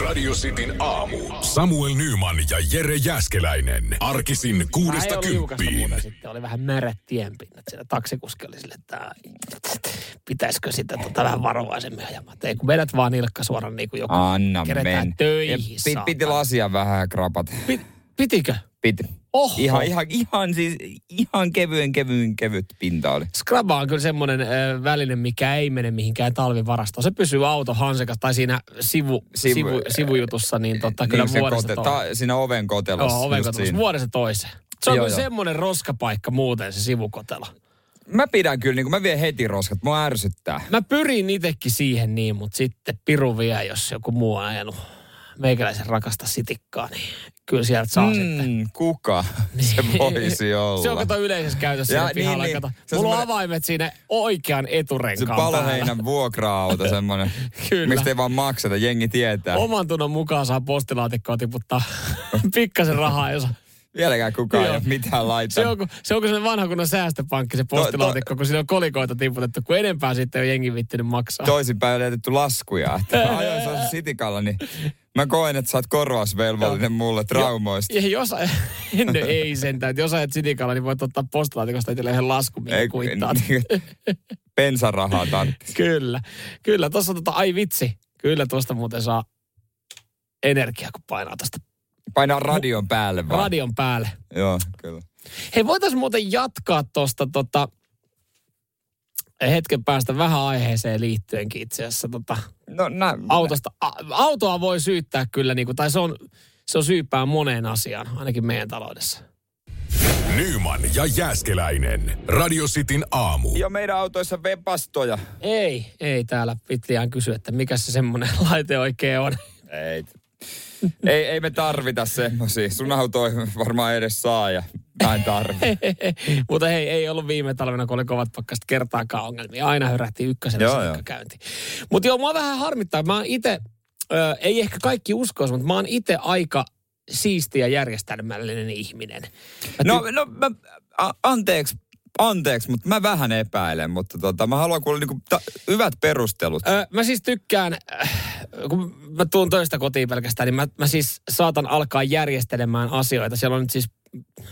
Radio Cityn aamu. Samuel Nyman ja Jere Jäskeläinen. Arkisin kuudesta kymppiin. sitten. Oli vähän märät tienpinnat. Siellä taksikuski oli sille, että pitäisikö sitä tota vähän varovaisemmin ajamaan. Ei kun vedät vaan nilkka suoraan niin kuin joku. Anna Keretään men. töihin, piti saatana. lasia vähän krapat. Pit, pitikö? Piti. Oho. Ihan, ihan, ihan, siis, ihan kevyen, kevyen, kevyt pinta oli. Scraba on kyllä semmoinen ö, väline, mikä ei mene mihinkään talvivarastoon. Se pysyy auto hansekas tai siinä sivu, Sivu- sivu, sivujutussa, niin kyllä niin se vuodesta kote, ta, siinä oven kotelossa. Joo, oven kotelossa. Vuodesta toiseen. Se on Joo, kyllä joo. semmoinen roskapaikka muuten, se sivukotelo. Mä pidän kyllä, niin kuin mä vien heti roskat, mua ärsyttää. Mä pyrin itsekin siihen niin, mutta sitten piru vie, jos joku muu on ajanut meikäläisen rakasta sitikkaa, niin kyllä sieltä saa mm. sitten. Kuka se voisi olla? Se on kato yleisessä käytössä Ja, niin, pihalla. niin. Kato. Se Mulla on semmoinen- avaimet siinä oikean se eturenkaan päällä. paloheinän vuokra-auto semmoinen, mistä ei vaan makseta, jengi tietää. Oman tunnon mukaan saa postilaatikkoon tiputtaa pikkasen rahaa, jos Vieläkään kukaan ei ole mitään Se laittanut. on, kun- se onko sellainen vanha kunnon säästöpankki, se postilaatikko, kun siinä on kolikoita tiputettu, kun enempää sitten on jengi vittinyt maksaa. Toisinpäin on jätetty laskuja. Että ajoin se sitikalla, niin mä koen, että sä oot korvausvelvollinen mulle traumoista. Ja jos, no ei sentään, että jos ajat sitikalla, niin voit ottaa postilaatikosta itselleen yhden laskun, minkä Ei, kuittaat. niin, Bensarahaa tarvitsisi. Kyllä, kyllä. Tuossa tota, ai vitsi, kyllä tuosta muuten saa energiaa, kun painaa tästä Painaa radion päälle vaan. radion päälle. Joo, kyllä. Hei, voitaisiin muuten jatkaa tuosta tota, hetken päästä vähän aiheeseen liittyenkin itse asiassa. Tota, No nä, autosta. A, autoa voi syyttää kyllä, niin kuin, tai se on, se on syypää moneen asiaan, ainakin meidän taloudessa. Nyman ja Jäskeläinen. Radio Cityn aamu. Jo meidän autoissa vepastoja. Ei, ei täällä Pitliään kysy, että mikä se semmoinen laite oikein on. Ei, ei, ei me tarvita semmosia. Sun auto ei varmaan edes saa ja mä en tarvi. Mutta hei, ei ollut viime talvena, kun oli kovat pakkaset kertaakaan ongelmia. Aina hörähti ykkösellä Joo, joo. käynti. Mutta joo, mua vähän harmittaa. Mä oon itse, ei ehkä kaikki uskoisi, mutta mä oon itse aika siisti ja järjestelmällinen ihminen. Mä No, no mä, a, anteeksi, anteeksi, mutta mä vähän epäilen, mutta tota, mä haluan kuulla niinku ta, hyvät perustelut. Ö, mä siis tykkään, äh, kun mä tuun töistä kotiin pelkästään, niin mä, mä siis saatan alkaa järjestelemään asioita. Siellä on nyt siis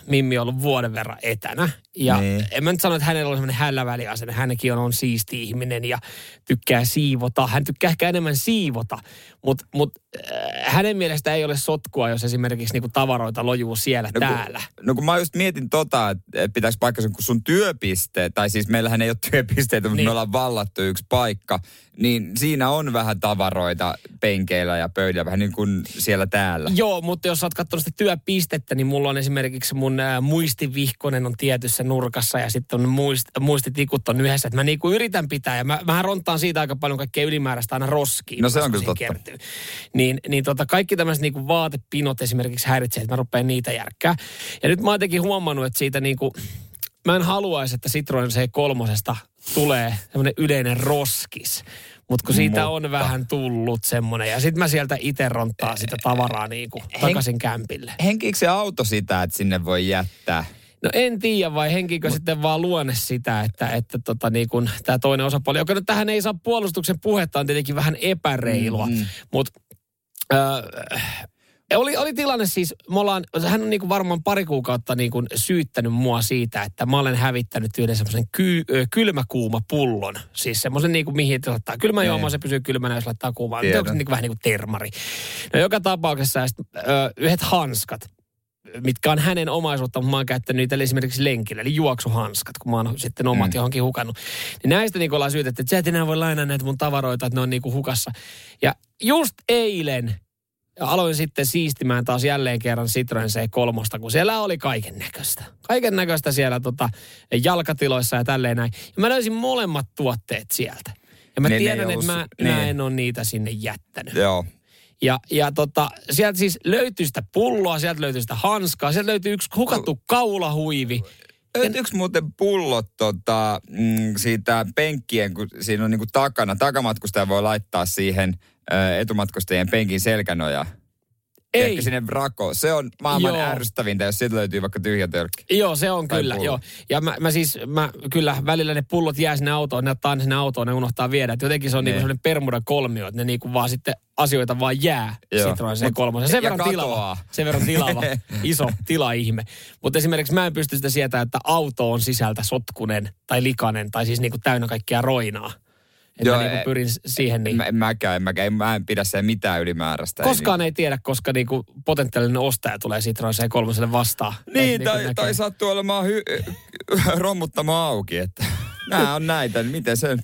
Mimmi ollut vuoden verran etänä. Ja Niin. en mä nyt sano, että hänellä on semmoinen hälläväliasenne. Hänkin on, on siisti ihminen ja tykkää siivota. Hän tykkää ehkä enemmän siivota. Mutta mut, äh, hänen mielestä ei ole sotkua, jos esimerkiksi niinku tavaroita lojuu siellä No kun- täällä. No kun mä just mietin tota, että et pitäisi paikkansa, kun sun työpiste, tai siis meillähän ei ole työpisteitä, mutta Niin. me ollaan vallattu yksi paikka, niin siinä on vähän tavaroita penkeillä ja pöydillä, vähän niin kuin siellä täällä. Joo, mutta jos oot katsonut sitä työpistettä, niin mulla on esimerkiksi mun ää, muistivihkonen on tietyssä nurkassa ja sitten on muist, muistitikut on yhdessä. Että mä niinku yritän pitää ja mä, mähän rontaan siitä aika paljon kaikkea ylimääräistä aina roskiin. No se on kyllä totta. kertyy. Niin, niin tota, kaikki tämmöiset niinku vaatepinot esimerkiksi häiritsee, että mä rupean niitä järkkää. Ja nyt mä oon jotenkin huomannut, että siitä niinku, mä en haluaisi, että Citroen C3 tulee semmoinen yleinen roskis. Mutta kun siitä on Mutta- vähän tullut semmoinen, ja sitten mä sieltä itse ronttaa sitä tavaraa niinku takaisin kämpille. Henkiikö se auto sitä, että sinne voi jättää? No en tiedä, vai henkikö sitten vaan luonne sitä, että, että tota niin kun tämä toinen osapuoli, joka nyt tähän ei saa puolustuksen puhetta, on tietenkin vähän epäreilua. Mm. Mm-hmm. Mutta äh, oli, oli tilanne siis, me ollaan, hän on niin kuin varmaan pari kuukautta niin kuin syyttänyt mua siitä, että mä olen hävittänyt yhden semmoisen ky, kylmäkuuma pullon. Siis semmoisen niin kuin mihin laittaa kylmä juoma, se pysyy kylmänä, jos laittaa kuumaa. Onko se niin kuin vähän niin kuin termari? No joka tapauksessa sit, ö, yhdet hanskat, mitkä on hänen omaisuutta, mutta mä oon käyttänyt niitä esimerkiksi lenkillä, eli juoksuhanskat, kun mä oon sitten omat mm. johonkin hukannut. Niin näistä niin ollaan syytetty, että sä et enää voi lainaa näitä mun tavaroita, että ne on niin kuin hukassa. Ja just eilen aloin sitten siistimään taas jälleen kerran Citroen C3, kun siellä oli kaiken näköistä. Kaiken näköistä siellä tota, jalkatiloissa ja tälleen näin. Ja mä löysin molemmat tuotteet sieltä. Ja mä Ne- ne ei tiedän, että ollut mä, su- mä niin. en ole niitä sinne jättänyt. Joo. Ja, ja tota, sieltä siis löytyy sitä pulloa, sieltä löytyy sitä hanskaa, sieltä löytyy yksi hukattu kaulahuivi. Löytyykö muuten pullot tota, mm, siitä penkkien, kun siinä on niinku takana, takamatkustaja voi laittaa siihen etumatkustajien penkin selkänojaa? Ei. Ehkä sinne rakoon. Se on maailman Joo. ärsyttävintä, jos sieltä löytyy vaikka tyhjä tölkki. Joo, se on Tai kyllä, pullo. joo. Ja mä, mä siis, mä kyllä välillä ne pullot jää sinne autoon, ne ottaa ne sinne autoon, ne unohtaa viedä. Et jotenkin se on Niin. niinku sellainen Bermudan kolmio, että ne niinku vaan sitten asioita vaan jää. Citroen Mut- C3. Sen verran katoaa. tilava, sen verran tilava, iso tilaihme. Mutta esimerkiksi mä en pysty sitä sietämään, että auto on sisältä sotkunen tai likainen tai siis niinku täynnä kaikkia roinaa. Että Joo, mä niinku ei- pyrin siihen niin. Mä, en mäkään, en mäkään. Mä en pidä sen mitään ylimääräistä. Ei Koskaan ei tiedä, koska niinku potentiaalinen ostaja tulee Citroen C3 vastaan. Niin, Et tai, näkee. tai sattuu olemaan hy- rommuttama auki, että nämä on näitä, niin miten se...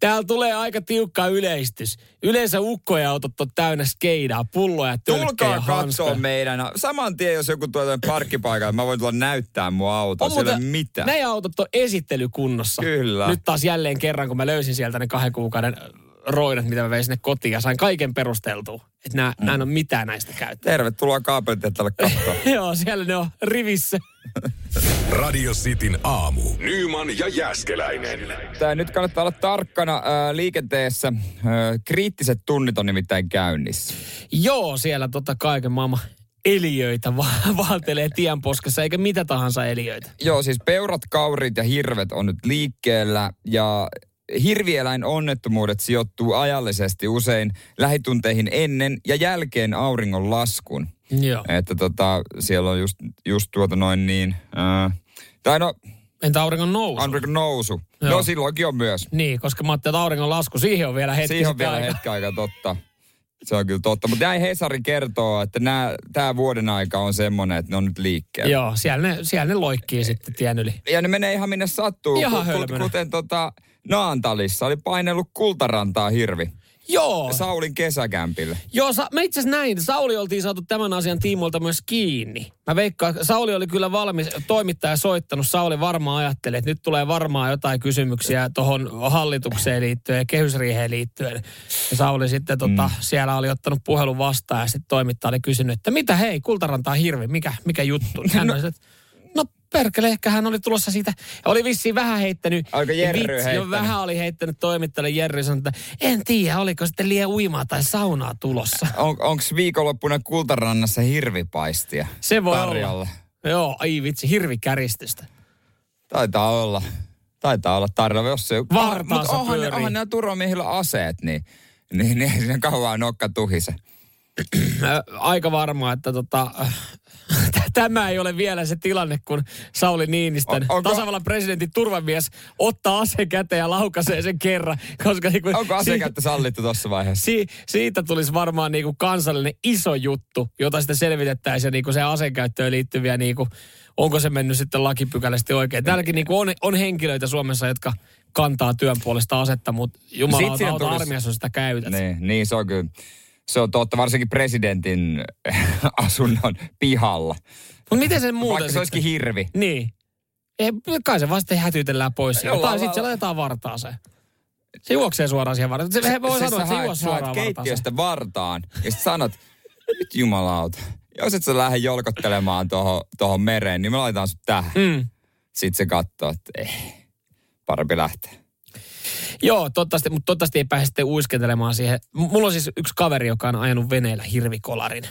Täällä tulee aika tiukka yleistys. Yleensä ukkoja autot on täynnä skeidaa, pulloja, tölkkejä, Tulkaa katsoa meidän. Saman tien, jos joku tuo parkkipaikalle, mä voin tulla näyttää mun autoa. On ole mitään. Nämä autot on esittelykunnossa. Kyllä. Nyt taas jälleen kerran, kun mä löysin sieltä ne kahden kuukauden roinat, mitä mä vein sinne kotiin ja sain kaiken perusteltua. Että nämä, mm. en ole mitään näistä käyttää. Tervetuloa kaapelitehtaalle katsoa. Joo, siellä ne on rivissä. Radio Cityn aamu. Nyman ja Jäskeläinen. Tää nyt kannattaa olla tarkkana ää, liikenteessä. Ää, kriittiset tunnit on nimittäin käynnissä. Joo, siellä tota kaiken maailman eliöitä va- vaeltelee tienposkassa, eikä mitä tahansa eliöitä. Joo, siis peurat, kaurit ja hirvet on nyt liikkeellä ja hirvieläin onnettomuudet sijoittuu ajallisesti usein lähitunteihin ennen ja jälkeen auringon laskun. Joo. Että tota, siellä on just, just tuota noin niin, ää, tai no, Entä auringon nousu? auringon nousu. Joo. No silloinkin on myös. Niin, koska mä ajattelin, että auringon lasku, siihen on vielä hetki Siihen on vielä aika. hetken aika totta. Se on kyllä totta. Mutta näin Hesari kertoo, että tämä vuoden aika on semmoinen, että ne on nyt liikkeellä. Joo, siellä ne, siellä ne loikkii sitten tien yli. Ja ne menee ihan minne sattuu. Ihan Ku- ku- hölmönä. Kuten tota, Naantalissa oli painellut kultarantaa hirvi. Joo, Saulin kesäkämpille. Joo, sa- mä itse näin. Sauli oltiin saatu tämän asian tiimoilta myös kiinni. Mä veikkaan, Sauli oli kyllä valmis, toimittaja soittanut. Sauli varmaan ajatteli, että nyt tulee varmaan jotain kysymyksiä tuohon hallitukseen liittyen ja kehysriiheen liittyen. Ja Sauli sitten tota, mm. siellä oli ottanut puhelun vastaan ja sitten toimittaja oli kysynyt, että mitä hei, kultarantaa hirvi, mikä, mikä juttu? Hän no, oli, että perkele, ehkä hän oli tulossa siitä. Oli vissiin vähän heittänyt. Aika Jerry vitsi, heittänyt. jo vähän oli heittänyt toimittajalle Jerry sanoi, että en tiedä, oliko sitten liian uimaa tai saunaa tulossa. On, Onko viikonloppuna kultarannassa hirvipaistia Se voi tarjolla? olla. Joo, ai vitsi, hirvikäristystä. Taitaa olla. Taitaa olla tarjolla, jos se... Vartaansa Mutta onhan, pyörii. onhan nämä aseet, niin, niin, niin ei siinä kauan nokka tuhise. Ö, Aika varmaa, että tota, tämä ei ole vielä se tilanne, kun Sauli Niinistön, On- onko- tasavallan presidentin turvamies, ottaa aseen käteen ja laukaisee sen kerran. Koska niinku, Onko si- asekäyttö sallittu tuossa vaiheessa? Si- siitä tulisi varmaan niinku kansallinen iso juttu, jota sitten selvitettäisiin ja niinku se aseenkäyttöön liittyviä, niinku, onko se mennyt sitten lakipykälästi oikein. Täälläkin niinku on, on henkilöitä Suomessa, jotka kantaa työn puolesta asetta, mutta jumala armiassa, jos sitä käytät. Niin, niin se on kyllä. Se on totta, varsinkin presidentin asunnon pihalla. Mutta miten se muuten Vaikka se olisikin sitten? hirvi. Niin. Ei, kai se vasta hätytellään pois. sieltä. Jollain Tai sitten se laitetaan vartaaseen. Se juoksee suoraan siihen vartaan. Se, se voi siis sanoa, että se juoksee suoraan vartaaseen. keittiöstä vartaan ja sitten sanot, nyt jumalauta. Jos et sä lähde jolkottelemaan tuohon toho mereen, niin me laitetaan sut tähän. Mm. Sitten se katsoo, että ei, parempi lähteä. Joo, toivottavasti, mutta toivottavasti ei pääse sitten uiskentelemaan siihen. Mulla on siis yksi kaveri, joka on ajanut veneellä hirvikolarin.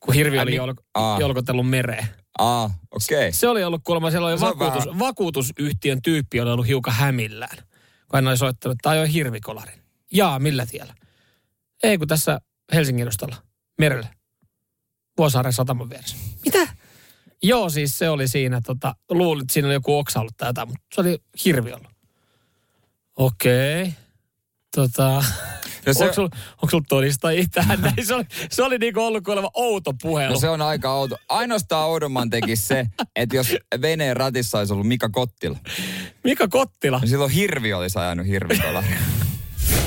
Kun hirvi oli niin- jol- jolkotellut mereen. Aa, okei. Okay. Se oli ollut kuulemma, siellä oli vakuutus, vähän- vakuutusyhtiön tyyppi oli ollut hiukan hämillään. Kun hän oli soittanut, että ajoi hirvikolarin. Jaa, millä tiellä? Ei, kun tässä Helsingin edustalla, merellä. Vuosaaren sataman vieressä. Mitä? Joo, siis se oli siinä, tota, luulin, että siinä oli joku oksa ollut tai jotain, mutta se oli hirvi ollut. Okei. Okay. Tota, No se- onko sulla sul todistajia tähän? näin? Se oli, se oli niinku ollut kuulemma outo puhelu. No se on aika outo. Ainoastaan oudomman tekisi se, että jos veneen ratissa olisi ollut Mika Kottila, Mika Kottila. niin silloin hirvi olisi ajanut hirvikolla.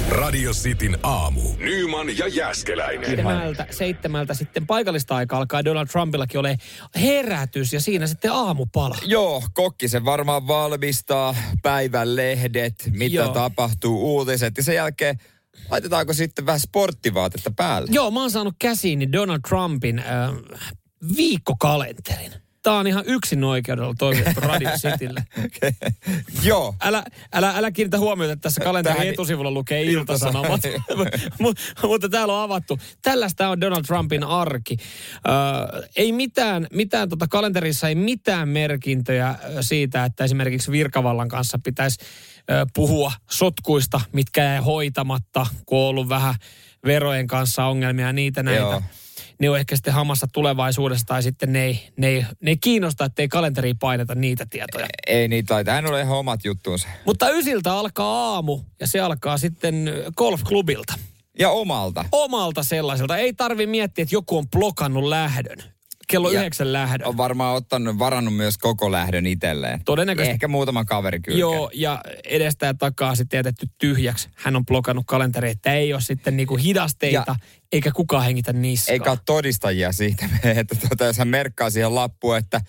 Radio Cityn aamu. Nyman ja Jäskeläinen. Seitsemältä, seitsemältä sitten paikallista aikaa alkaa Donald Trumpillakin ole herätys ja siinä sitten aamupala. Joo, kokki se varmaan valmistaa, päivän lehdet, mitä Joo. Tapahtuu, uutiset. Ja sen jälkeen laitetaanko sitten vähän sporttivaatetta päälle? Joo, mä oon saanut käsiini Donald Trumpin äh, viikkokalenterin. Tämä on ihan yksin oikeudella toimitettu Radio Citylle. Joo. Älä, älä, älä kiinnitä huomiota, että tässä kalenterin Tähän- etusivulla lukee iltasanomat. Ilta-Sanomat. Mut- mutta täällä on avattu. Tällaista on Donald Trumpin arki. Ö, ei mitään, mitään tota kalenterissa ei mitään merkintöjä siitä, että esimerkiksi virkavallan kanssa pitäisi ö, puhua sotkuista, mitkä jäi hoitamatta, kun on ollut vähän verojen kanssa ongelmia ja niitä näitä. Joo. Ne on ehkä sitten hamassa tulevaisuudessa tai sitten ne ei, ne ei, ne ei kiinnosta, ettei kalenteriin paineta niitä tietoja. Ei niitä taita. Hän on ihan omat juttuunsa. Mutta ysiltä alkaa aamu ja se alkaa sitten golfklubilta. Ja omalta. Omalta sellaiselta. Ei tarvi miettiä, että joku on blokannut lähdön. Kello Ja yhdeksän lähdön. On varmaan ottanut, varannut myös koko lähdön itselleen. Todennäköisesti. Ehkä muutaman kaveri kyllä. Joo, ja edestä ja takaa sitten jätetty tyhjäksi. Hän on blokannut kalenteri, että ei ole sitten niinku hidasteita, Ja- eikä kukaan hengitä niskaa. Eikä ole todistajia siitä, että tuota, jos hän merkkaa siihen lappuun, että,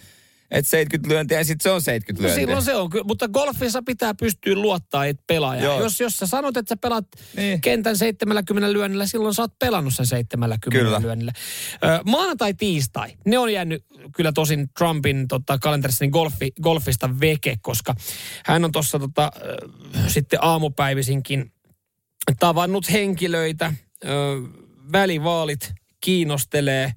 että 70 lyöntiä, ja sitten se on 70 No lyöntiä. silloin se on, mutta golfissa pitää pystyä luottaa et pelaaja. Joo. Jos, jos sä sanot, että sä pelaat Niin. kentän 70 lyönnillä, silloin sä oot pelannut sen 70 Kyllä. lyönnillä. Ö, maanantai, tiistai, ne on jäänyt kyllä tosin Trumpin tota, kalenterissa niin golfi, golfista veke, koska hän on tuossa tota, ö, sitten aamupäivisinkin tavannut henkilöitä, ö, välivaalit kiinnostelee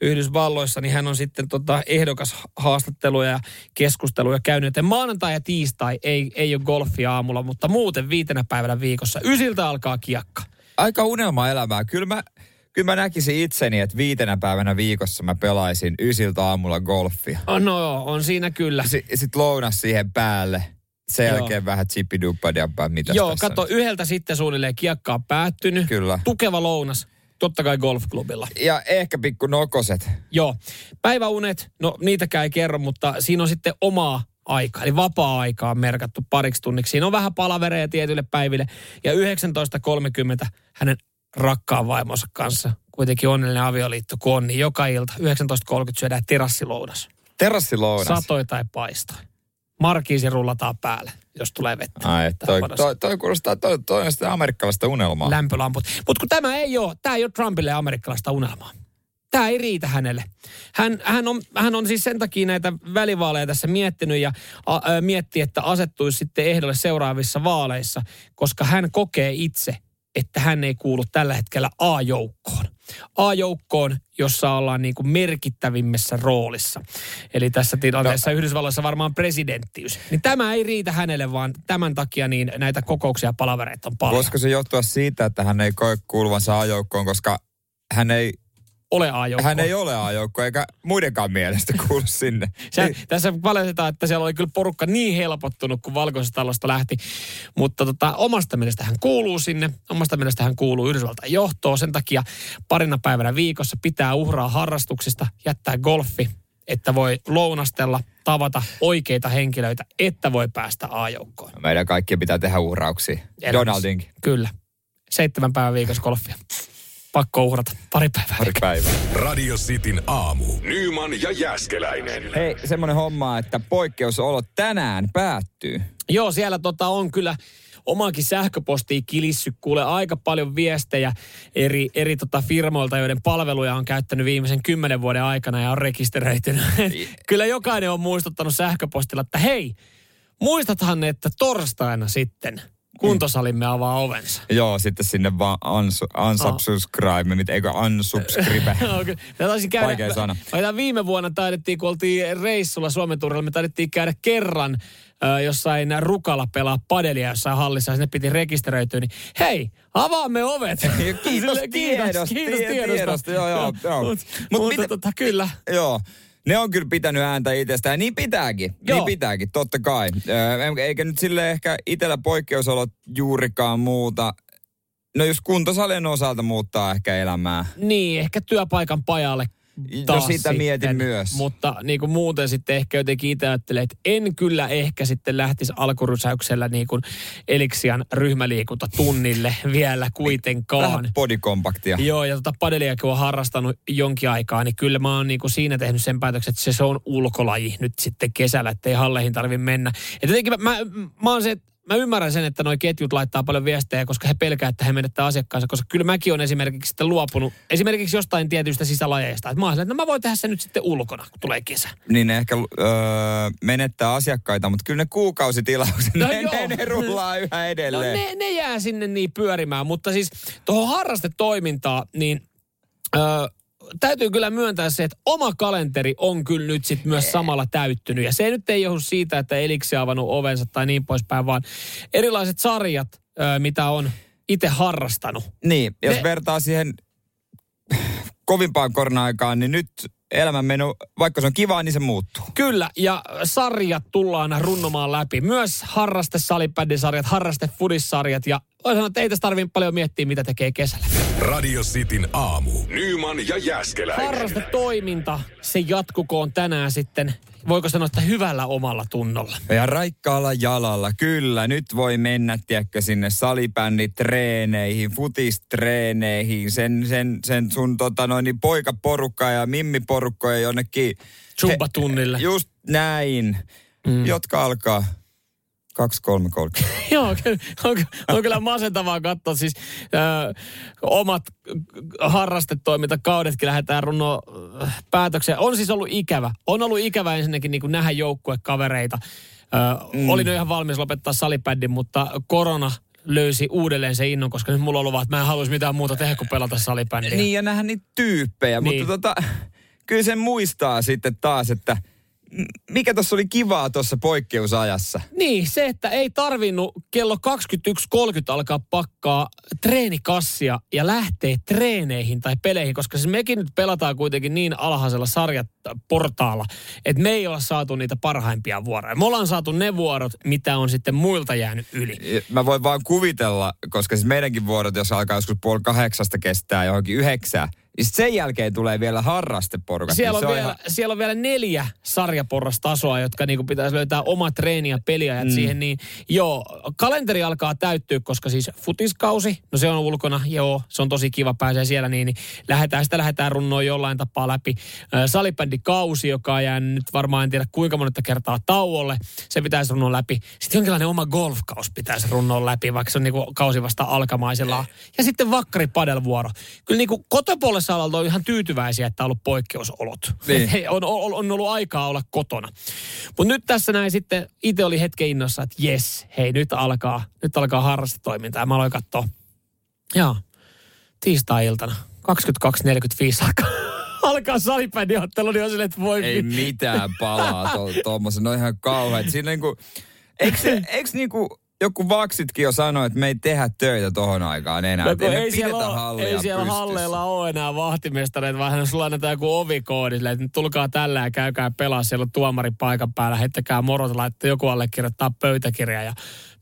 Yhdysvalloissa, niin hän on sitten tota ehdokas haastatteluja ja keskusteluja käynyt. Ja maanantai ja tiistai ei, ei ole golfia aamulla, mutta muuten viitenä päivänä viikossa. Ysiltä alkaa kiekka. Aika unelma-elämää. Kyllä mä, kyllä mä näkisin itseni, että viitenä päivänä viikossa mä pelaisin ysiltä aamulla golfia. Oh, no joo, on siinä kyllä. Sitten sit lounas siihen päälle. Sen Joo. jälkeen vähän chippiduppadappa, mitä Joo, kato, on. yhdeltä sitten suunnilleen kiekka on päättynyt. Kyllä. Tukeva lounas, totta kai golfklubilla. Ja ehkä pikku nokoset. Joo. Päiväunet, no niitäkään ei kerro, mutta siinä on sitten omaa aikaa, eli vapaa-aikaa on merkattu pariksi tunniksi. Siinä on vähän palavereja tietyille päiville. Ja 19.30 hänen rakkaan vaimonsa kanssa, kuitenkin onnellinen avioliitto kun on, niin joka ilta 19.30 syödään terassilounas. Terassilounas. Satoi tai paistaa. Markiisi rullataan päälle, jos tulee vettä. Ai, toi, toi, toi, kuulostaa, toi, toi on sitä amerikkalaista unelmaa. lämpölamput. Mutta kun tämä ei ole, tämä ei ole Trumpille amerikkalaista unelmaa. Tämä ei riitä hänelle. Hän, hän, on, hän on siis sen takia näitä välivaaleja tässä miettinyt ja a, ä, miettii, että asettuisi sitten ehdolle seuraavissa vaaleissa, koska hän kokee itse, että hän ei kuulu tällä hetkellä A-joukkoon. A-joukkoon, jossa ollaan niin kuin merkittävimmässä roolissa. Eli tässä tilanteessa no. Yhdysvalloissa varmaan presidenttiys. Niin tämä ei riitä hänelle, vaan tämän takia niin näitä kokouksia ja palavereita on paljon. Voisiko se johtua siitä, että hän ei koe kuuluvansa ajoukkoon, koska hän ei, Ole A-joukkoon. hän ei ole ajoukko eikä muidenkaan mielestä kuulu sinne. Se, tässä paljastetaan, että siellä oli kyllä porukka niin helpottunut, kun valkoisesta talosta lähti. Mutta tota, omasta mielestä hän kuuluu sinne. Omasta mielestä hän kuuluu Yhdysvaltain johtoon. Sen takia parina päivänä viikossa pitää uhraa harrastuksista, jättää golfi, että voi lounastella, tavata oikeita henkilöitä, että voi päästä A-joukkoon. Meidän kaikkien pitää tehdä uhrauksia. Donaldinkin. Kyllä. Seitsemän päivän viikossa golfia. Pakko uhrata. Pari päivää. Pari päivää. Radio Cityn aamu. Nyman ja Jäskeläinen. Hei, semmoinen homma, että poikkeusolot tänään päättyy. Joo, siellä tota on kyllä omaakin sähköpostiin kilissy kuule aika paljon viestejä eri, eri tota firmoilta, joiden palveluja on käyttänyt viimeisen kymmenen vuoden aikana ja on rekisteröitynyt. kyllä jokainen on muistuttanut sähköpostilla, että hei, muistathan, että torstaina sitten kuntosalimme avaa ovensa. Joo, sitten sinne vaan unsu- unsubscribe, mit, eikö unsubscribe. Okay. Käydä, Vaikea sana. Mä viime vuonna taidettiin, kun oltiin reissulla Suomen turilla, me taidettiin käydä kerran ö, jossain Rukalla pelaa padelia jossain hallissa ja sinne piti rekisteröityä, niin hei, avaamme ovet. Kiitos Sille, tiedosta, Kiitos tie- tiedosta. tiedosta, joo, joo, joo. Mut, Mut mutta mitä- tota, kyllä. Joo. Ne on kyllä pitänyt ääntä itsestä ja niin pitääkin. Joo. Niin pitääkin, totta kai. Eikä nyt sille ehkä itsellä poikkeusolot juurikaan muuta. No jos kuntosalien osalta muuttaa ehkä elämää. Niin, ehkä työpaikan pajalle No taas sitä mietin sitten. myös. Mutta niin kuin muuten sitten ehkä jotenkin itse ajattelee, että en kyllä ehkä sitten lähtisi alkurysäyksellä niin kuin Eliksian ryhmäliikunta tunnille vielä kuitenkaan. Vähän bodykompaktia. Joo, ja tota padelia kun on harrastanut jonkin aikaa, niin kyllä mä oon niinku siinä tehnyt sen päätöksen, että se, se on ulkolaji nyt sitten kesällä, ettei halleihin tarvi mennä. Ja jotenkin mä, mä, mä oon se, mä ymmärrän sen, että noi ketjut laittaa paljon viestejä, koska he pelkää, että he menettää asiakkaansa. Koska kyllä mäkin on esimerkiksi sitten luopunut esimerkiksi jostain tietystä sisälajeista. Että mä oon että no mä voin tehdä sen nyt sitten ulkona, kun tulee kesä. Niin ne ehkä öö, menettää asiakkaita, mutta kyllä ne kuukausitilaukset, No ne, joo. ne, ne rullaa yhä No edelleen. ne, ne jää sinne niin pyörimään, mutta siis tuohon harrastetoimintaan, niin öö, täytyy kyllä myöntää se, että oma kalenteri on kyllä nyt sitten myös samalla täyttynyt. Ja se nyt ei johdu siitä, että Eliksi avannut ovensa tai niin poispäin, vaan erilaiset sarjat, mitä on itse harrastanut. Niin, jos Ne- vertaa siihen kovimpaan korona-aikaan, niin nyt elämänmeno, vaikka se on kivaa, niin se muuttuu. Kyllä, ja sarjat tullaan runnomaan läpi. Myös harraste salibändisarjat, harraste fudissarjat ja voi sanoa, että ei tässä tarvitse paljon miettiä, mitä tekee kesällä. Radio Cityn aamu. Nyman ja Jäskeläinen. Harrastetoiminta, se jatkukoon tänään sitten, voiko sanoa, että hyvällä omalla tunnolla. Ja raikkaalla jalalla, kyllä. Nyt voi mennä, tiedätkö, sinne salibänditreeneihin, futistreeneihin, sen, sen, sen sun tota noin, niin poikaporukka ja mimmiporukka ja jonnekin... Zumba-tunnille. He- Just näin, mm. jotka alkaa 2-3-30. Joo, on, on kyllä masentavaa katsoa. Siis ö, omat harrastetoimintakaudetkin lähdetään runnoa ö, päätökseen. On siis ollut ikävä. On ollut ikävä ensinnäkin niin kuin nähdä joukkuekavereita. Ö, mm. Olin jo ihan valmis lopettaa salibändin, mutta korona löysi uudelleen se innon, koska nyt mulla on ollut vaan, että mä en haluaisi mitään muuta tehdä kuin pelata salibändiä. Niin, ja nähdä niitä tyyppejä. Niin. Mutta tota, kyllä sen muistaa sitten taas, että mikä tuossa oli kivaa tuossa poikkeusajassa. Niin, se, että ei tarvinnut kello 21.30 alkaa pakkaa treenikassia ja lähteä treeneihin tai peleihin, koska siis mekin nyt pelataan kuitenkin niin alhaisella sarjaportaalla, että me ei olla saatu niitä parhaimpia vuoroja. Me ollaan saatu ne vuorot, mitä on sitten muilta jäänyt yli. Mä voin vaan kuvitella, koska siis meidänkin vuorot, jos alkaa joskus puoli kahdeksasta kestää johonkin yhdeksää, niin sen jälkeen tulee vielä harrasteporukat. Siellä niin on, se vielä, ihan- siellä on vielä neljä sarjaporrastasoa, jotka niinku pitäisi löytää oma treeni ja peliajat mm. siihen. Niin joo, kalenteri alkaa täyttyä, koska siis futiskausi, no se on ulkona, joo, se on tosi kiva, pääsee siellä niin, niin lähdetään, sitä lähdetään runnoa jollain tapaa läpi. Ö, Salibändikausi, joka on jäänyt nyt varmaan en tiedä kuinka monetta kertaa tauolle, se pitäisi runnoa läpi. Sitten jonkinlainen oma golfkaus pitäisi runnoa läpi, vaikka se on niinku kausi vasta alkamaisellaan. Ja sitten vakkari padelvuoro. Kyllä niinku kotopuolessa alalta on ihan tyytyväisiä, että on ollut poikkeusolot. Niin. On, on, on ollut aikaa olla kotona. Mutta nyt tässä näin sitten, itse oli hetken innossa, että jes, hei nyt alkaa, nyt alkaa harrastetoimintaa. Mä aloin katsoa, joo, tiistai-iltana, 22.45 alkaa, alkaa salibändiottelu, niin on silleen, että voi Ei mit- mitään palaa tuommoisen, ne on ihan kauheat. Siinä niinku, eikö, se, eikö niinku joku vaksitkin jo sanoi, että me ei tehdä töitä tohon aikaan enää. No, me ei, siellä, ole, ei siellä pystyssä. halleilla ole enää vahtimestareita, vaan sulla annetaan joku ovikoodi, että nyt tulkaa tällä ja käykää pelaa. Siellä on tuomari paikan päällä, heittäkää morot, laittaa joku allekirjoittaa pöytäkirja ja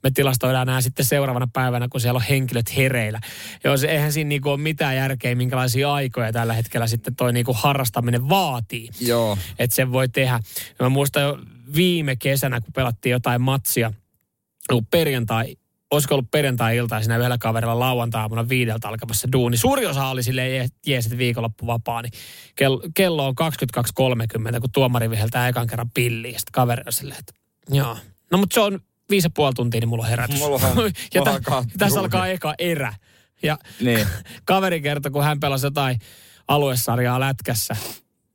me tilastoidaan nämä sitten seuraavana päivänä, kun siellä on henkilöt hereillä. Joo, se, eihän siinä niinku ole mitään järkeä, minkälaisia aikoja tällä hetkellä sitten toi niinku harrastaminen vaatii. Joo. Että sen voi tehdä. Ja mä muistan jo viime kesänä, kun pelattiin jotain matsia, kun perjantai, olisiko ollut perjantai-ilta siinä yhdellä kaverilla lauantai-aamuna viideltä alkamassa duuni. Suuri osa oli silleen jees, että viikonloppu vapaa, niin kello, kello on 22.30, kun tuomari viheltää ekan kerran pilliin. Sitten kaveri on silleen, että joo. No mutta se on viisi ja puoli tuntia, niin mulla on herätys. Mulla on- ja mulla alkaa tässä alkaa eka erä. Ja Niin. kaveri kertoi, kun hän pelasi jotain aluesarjaa lätkässä,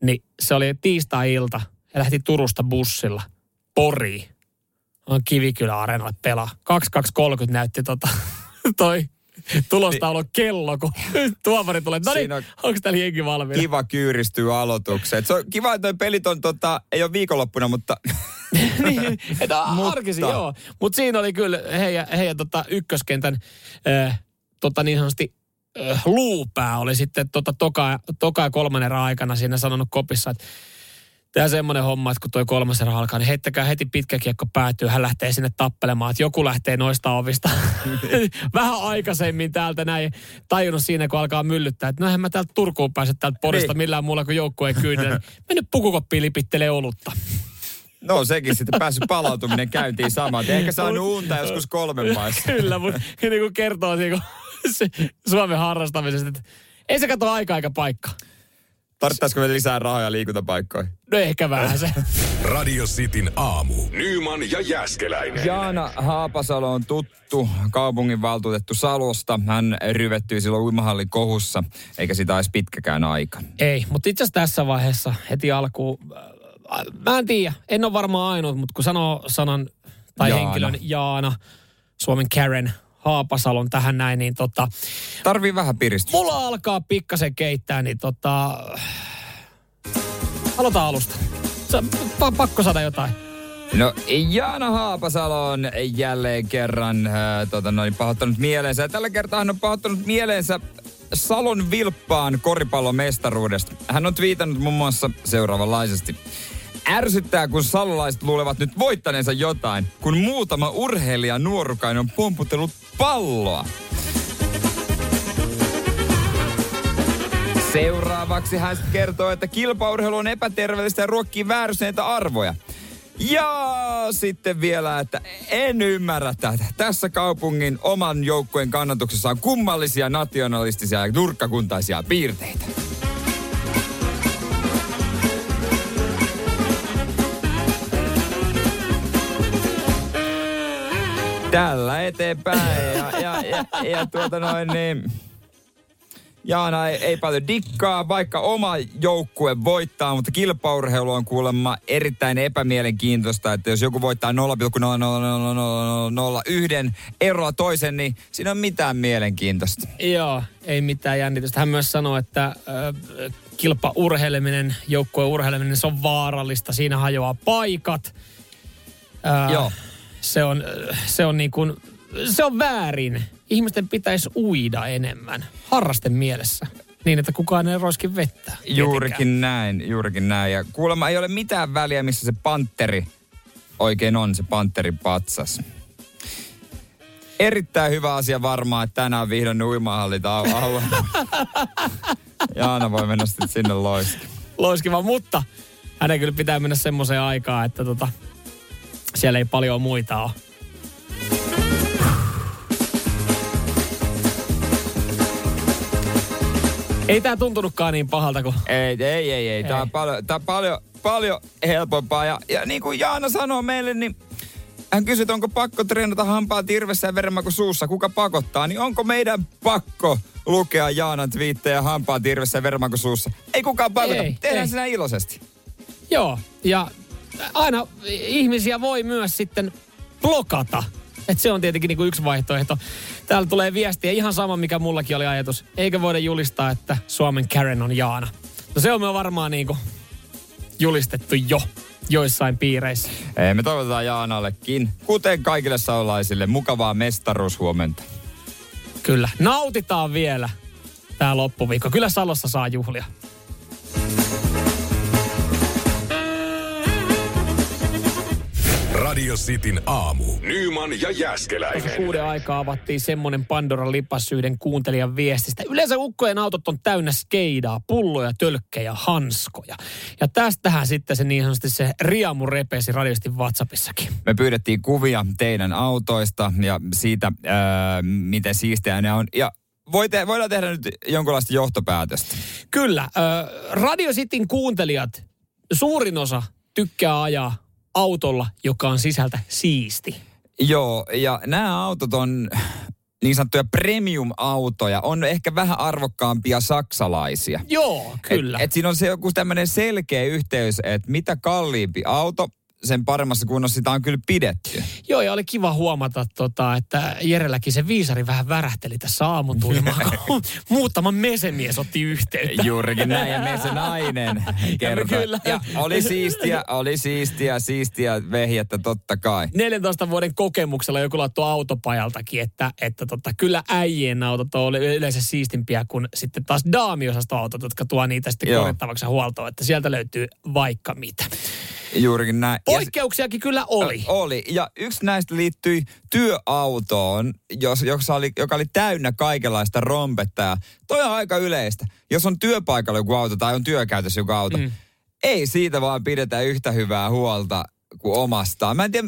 niin se oli tiistai-ilta ja lähti Turusta bussilla Poriin. On Kivikylä-areenalle pelaa. 22.30 näytti tota, toi tulostaulun kello, kun tuomari tulee. No niin, on- onko täällä jengi valmiina? Kiva kyyristyy aloitukseen. Se on kiva, että pelit on tota, ei ole viikonloppuna, mutta niin, että arkisin, joo. Mutta siinä oli kyllä heidän, heidän tota ykköskentän äh, tota niin sanotusti äh, luupää oli sitten tota toka, toka ja kolmannen erän aikana siinä sanonut kopissa, että Tämä semmoinen homma, että kun toi kolmas erä alkaa, niin heittäkää heti pitkä kiekko päätyy. Hän lähtee sinne tappelemaan, että joku lähtee noista ovista vähän aikaisemmin täältä näin. Tajunnut siinä, kun alkaa myllyttää, että no eihän mä täältä Turkuun pääse täältä Porista Niin. millään muulla kuin joukkueen kyydellä. Mennyt pukukoppiin lipittelee olutta. No sekin sitten päässyt palautuminen käyntiin samaan. Ehkä saanut unta joskus kolmen maissa. Kyllä, mutta niin kuin kertoo niin kuin, se, Suomen harrastamisesta, että ei se kato aika aika paikka. Tarvittaisiko me lisää rahoja liikuntapaikkoihin? No ehkä vähän se. Radio Cityn aamu. Nyman ja Jäskeläinen. Jaana Haapasalo on tuttu kaupungin valtuutettu Salosta. Hän ryvettyi silloin uimahallin kohussa, eikä sitä edes pitkäkään aika. Ei, mutta itse asiassa tässä vaiheessa heti alkuun, mä en tiedä, en ole varmaan ainut, mutta kun sanoo sanan tai Jaana. henkilön Jaana, Suomen Karen Haapasalon tähän näin, niin tota, Tarvii vähän piristystä. mulla alkaa pikkasen keittää, niin tota, aloitetaan alusta. Pa- pakko saada jotain. No Jaana Haapasalo on jälleen kerran äh, tota, noin, pahoittanut mielensä. Tällä kertaa hän on pahoittanut mielensä Salon Vilppaan koripallomestaruudesta. Hän on twiitannut muun muassa seuraavanlaisesti. Ärsyttää, kun salolaiset luulevat nyt voittaneensa jotain, kun muutama urheilija nuorukainen on pomputellut palloa. Seuraavaksi hän sitten kertoo, että kilpaurheilu on epäterveellistä ja ruokkii vääristyneitä arvoja. Ja sitten vielä, että en ymmärrä tätä. Tässä kaupungin oman joukkueen kannatuksessa on kummallisia nationalistisia ja nurkkakuntaisia piirteitä. Tällä eteenpäin. Ja, ja, ja, ja tuota noin niin... Jaana ei, ei paljon dikkaa, vaikka oma joukkue voittaa, mutta kilpaurheilu on kuulemma erittäin epämielenkiintoista, että jos joku voittaa 0,00001 eroa toisen, niin siinä on mitään mielenkiintoista. Joo, ei mitään jännitystä. Hän myös sanoi, että äh, kilpaurheileminen, joukkueurheileminen, se on vaarallista. Siinä hajoaa paikat. Äh, Joo. Se on, se on niin kuin, se on väärin. Ihmisten pitäisi uida enemmän, harrasten mielessä. Niin, että kukaan ei roiski vettä. tietenkään. Juurikin näin, juurikin näin. Ja kuulemma ei ole mitään väliä, missä se panteri oikein on, se panterin patsas. Erittäin hyvä asia varmaan, että tänään vihdoin uimahallit auki. Jaana voi mennä sitten sinne loiski. Loiskiva, mutta hänen kyllä pitää mennä semmoiseen aikaan, että tota, siellä ei paljon muita ole. Ei tää tuntunutkaan niin pahalta kuin... Ei, ei, ei, ei. Tämä Ei. on paljon, tää on paljon, paljon helpompaa. Ja, ja niin kuin Jaana sanoo meille, niin hän kysyi, onko pakko treenata hampaa tirvessä ja verenmaku suussa. Kuka pakottaa? Niin onko meidän pakko lukea Jaanan twiittejä hampaa tirvessä ja verenmaku suussa? Ei kukaan pakota. Ei, Tehdään ei. sinä iloisesti. Joo, ja aina ihmisiä voi myös sitten blokata. Et se on tietenkin niinku yksi vaihtoehto. Täällä tulee viestiä ihan sama, mikä mullakin oli ajatus. Eikö voida julistaa, että Suomen Karen on Jaana? No se on me varmaan niinku julistettu jo joissain piireissä. Ei, me toivotetaan Jaanallekin, kuten kaikille saulaisille, mukavaa mestaruushuomenta. Kyllä, nautitaan vielä tää loppuviikko. Kyllä Salossa saa juhlia. Radio Cityn aamu. Nyman ja Jäskeläinen. Kuuden aikaa avattiin semmonen Pandoran lipas yhden kuuntelijan viestistä. Yleensä ukkojen autot on täynnä skeidaa, pulloja, tölkkejä, hanskoja. Ja tästähän sitten se niin sanotusti se riamu repesi radiosti WhatsAppissakin. Me pyydettiin kuvia teidän autoista ja siitä, ää, miten siistejä ne on. Ja voi te, voidaan tehdä nyt jonkinlaista johtopäätöstä. Kyllä, ö, Radio Cityn kuuntelijat, suurin osa tykkää ajaa autolla, joka on sisältä siisti. Joo, ja nämä autot on niin sanottuja premium-autoja, on ehkä vähän arvokkaampia saksalaisia. Joo, kyllä. Et, et siinä on se joku tämmöinen selkeä yhteys, että mitä kalliimpi auto, sen paremmassa kunnossa sitä on kyllä pidetty. Joo, ja oli kiva huomata, tota, että Jerelläkin se viisari vähän värähteli tässä aamutuimaan, kun muutama mesemies otti yhteyttä. Juurikin näin, ja me se nainen kertoi. kyllä. Ja oli siistiä, oli siistiä, siistiä vehjettä totta kai. 14 vuoden kokemuksella joku laittoi autopajaltakin, että, että tota, kyllä äijien autot on yleensä siistimpiä kuin sitten taas daamiosaston jotka tuo niitä sitten korjattavaksi huoltoon, että sieltä löytyy vaikka mitä. Juurikin näin. Ja Poikkeuksiakin kyllä oli. Oli. Ja yksi näistä liittyi työautoon, jos, joka, oli, joka oli täynnä kaikenlaista rompetta. Ja toi on aika yleistä. Jos on työpaikalla joku auto tai on työkäytössä joku auto, mm. ei siitä vaan pidetä yhtä hyvää huolta kuin omastaan. Mä en tiedä,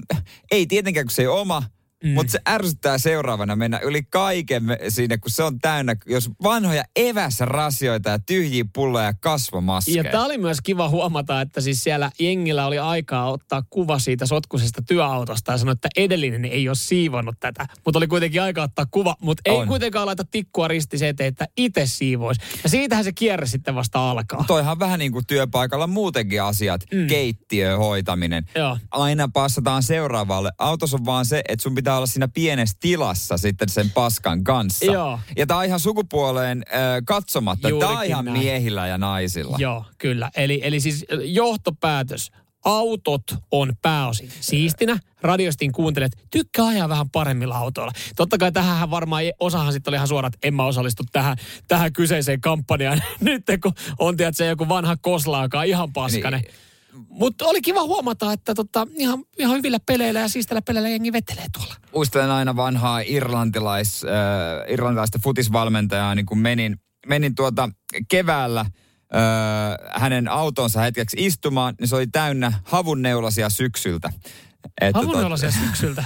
ei tietenkään kun se ei oma, mm. mutta se ärsyttää seuraavana mennä yli kaiken siinä, kun se on täynnä, jos vanhoja eväsrasioita ja tyhjiä pulloja ja kasvomaskeja. Ja tämä oli myös kiva huomata, että siis siellä jengillä oli aikaa ottaa kuva siitä sotkusesta työautosta ja sanoa, että edellinen ei ole siivonnut tätä. Mutta oli kuitenkin aika ottaa kuva, mutta ei kuitenkaan laita tikkua risti se eteen, että itse siivoisi. Ja siitähän se kierre sitten vasta alkaa. Toihan vähän niin kuin työpaikalla muutenkin asiat. Mm. Keittiö hoitaminen. Joo. Aina passataan seuraavalle. Autossa on vaan se, että sun pitää olla siinä pienessä tilassa sitten sen paskan kanssa. Joo. Ja tää on ihan sukupuoleen äh, katsomatta. Juurikin tää on ihan näin. miehillä ja naisilla. Joo, kyllä. Eli, eli siis johtopäätös autot on pääosin siistinä. Radiostin kuuntelet, tykkää ajaa vähän paremmilla autoilla. Totta kai tähän varmaan osahan sitten oli ihan suora, että en mä osallistu tähän, tähän kyseiseen kampanjaan. Nyt kun on se joku vanha koslaakaan ihan paskane. Niin. Mutta oli kiva huomata, että tota, ihan, ihan hyvillä peleillä ja siistillä peleillä jengi vetelee tuolla. Muistelen aina vanhaa irlantilais, äh, irlantilaista futisvalmentajaa, niin kun menin, menin tuota keväällä – öö, hänen autonsa hetkeksi istumaan, niin se oli täynnä havunneulasia syksyltä. havunneulasia tot... syksyltä?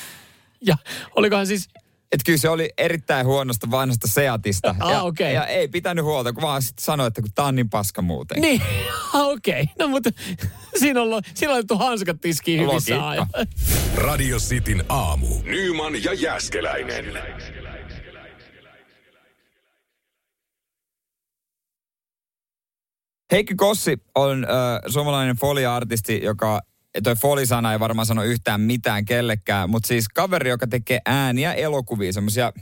ja olikohan siis että kyllä se oli erittäin huonosta vanhasta Seatista. Ah, ja, okay. ja ei pitänyt huolta, kun vaan sitten sanoi, että kun tää on niin paska muuten. Niin, okei. Okay. No mutta siinä on, siinä on laitettu hanskat tiskiin hyvissä Radio Cityn aamu. Nyman ja Jäskeläinen. Heikki Kossi on äh, suomalainen foliartisti, joka toi folisana ei varmaan sano yhtään mitään kellekään, mutta siis kaveri, joka tekee ääniä elokuvia, semmoisia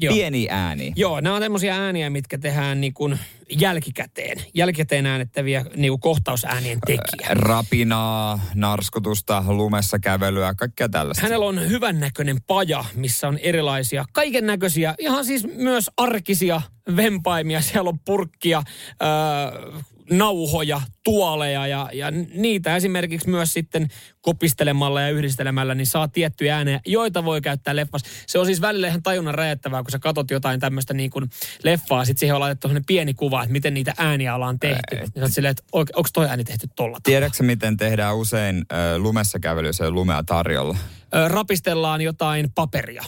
pieniä ääniä. Joo, nämä on semmoisia ääniä, mitkä tehdään niin kuin jälkikäteen. Jälkikäteen äänettäviä niin kuin kohtausäänien tekijä. Rapinaa, narskutusta, lumessa kävelyä, kaikkea tällaista. Hänellä on hyvännäköinen paja, missä on erilaisia, kaiken näköisiä, ihan siis myös arkisia vempaimia. Siellä on purkkia, öö, nauhoja, tuoleja ja, ja niitä esimerkiksi myös sitten kopistelemalla ja yhdistelemällä, niin saa tiettyjä äänejä, joita voi käyttää leffassa. Se on siis välillä ihan tajunnan räjättävää, kun sä katot jotain tämmöistä niin kuin leffaa, sitten siihen on laitettu pieni kuva, että miten niitä ääniä ollaan tehty. Ja sä silleen, että onko toi ääni tehty tolla Tiedätkö miten tehdään usein äh, lumessa kävelyssä lumea tarjolla? Äh, rapistellaan jotain paperia.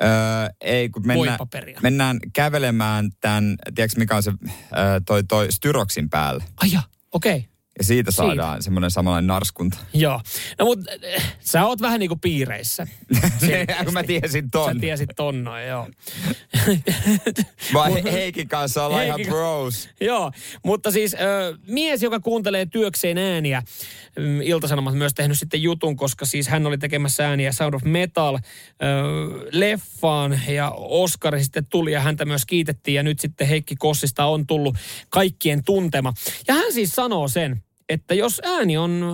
Öö, ei, kun mennään, mennään kävelemään tämän, tiedätkö mikä on se öö, toi, toi styroksin päällä. Ai okei. Okay. Ja siitä saadaan siitä. semmoinen samanlainen narskunta. Joo. No mutta äh, sä oot vähän niin kuin piireissä. Kun mä tiesin ton. Sä tiesit ton noin, joo. Vai Heikin kanssa ollaan Heikin, ihan bros. Joo, mutta siis äh, mies, joka kuuntelee työkseen ääniä, mm, Iltasanomat myös tehnyt sitten jutun, koska siis hän oli tekemässä ääniä Sound of Metal äh, leffaan ja Oscar sitten tuli ja häntä myös kiitettiin ja nyt sitten Heikki Kossista on tullut kaikkien tuntema. Ja hän siis sanoo sen, että jos ääni on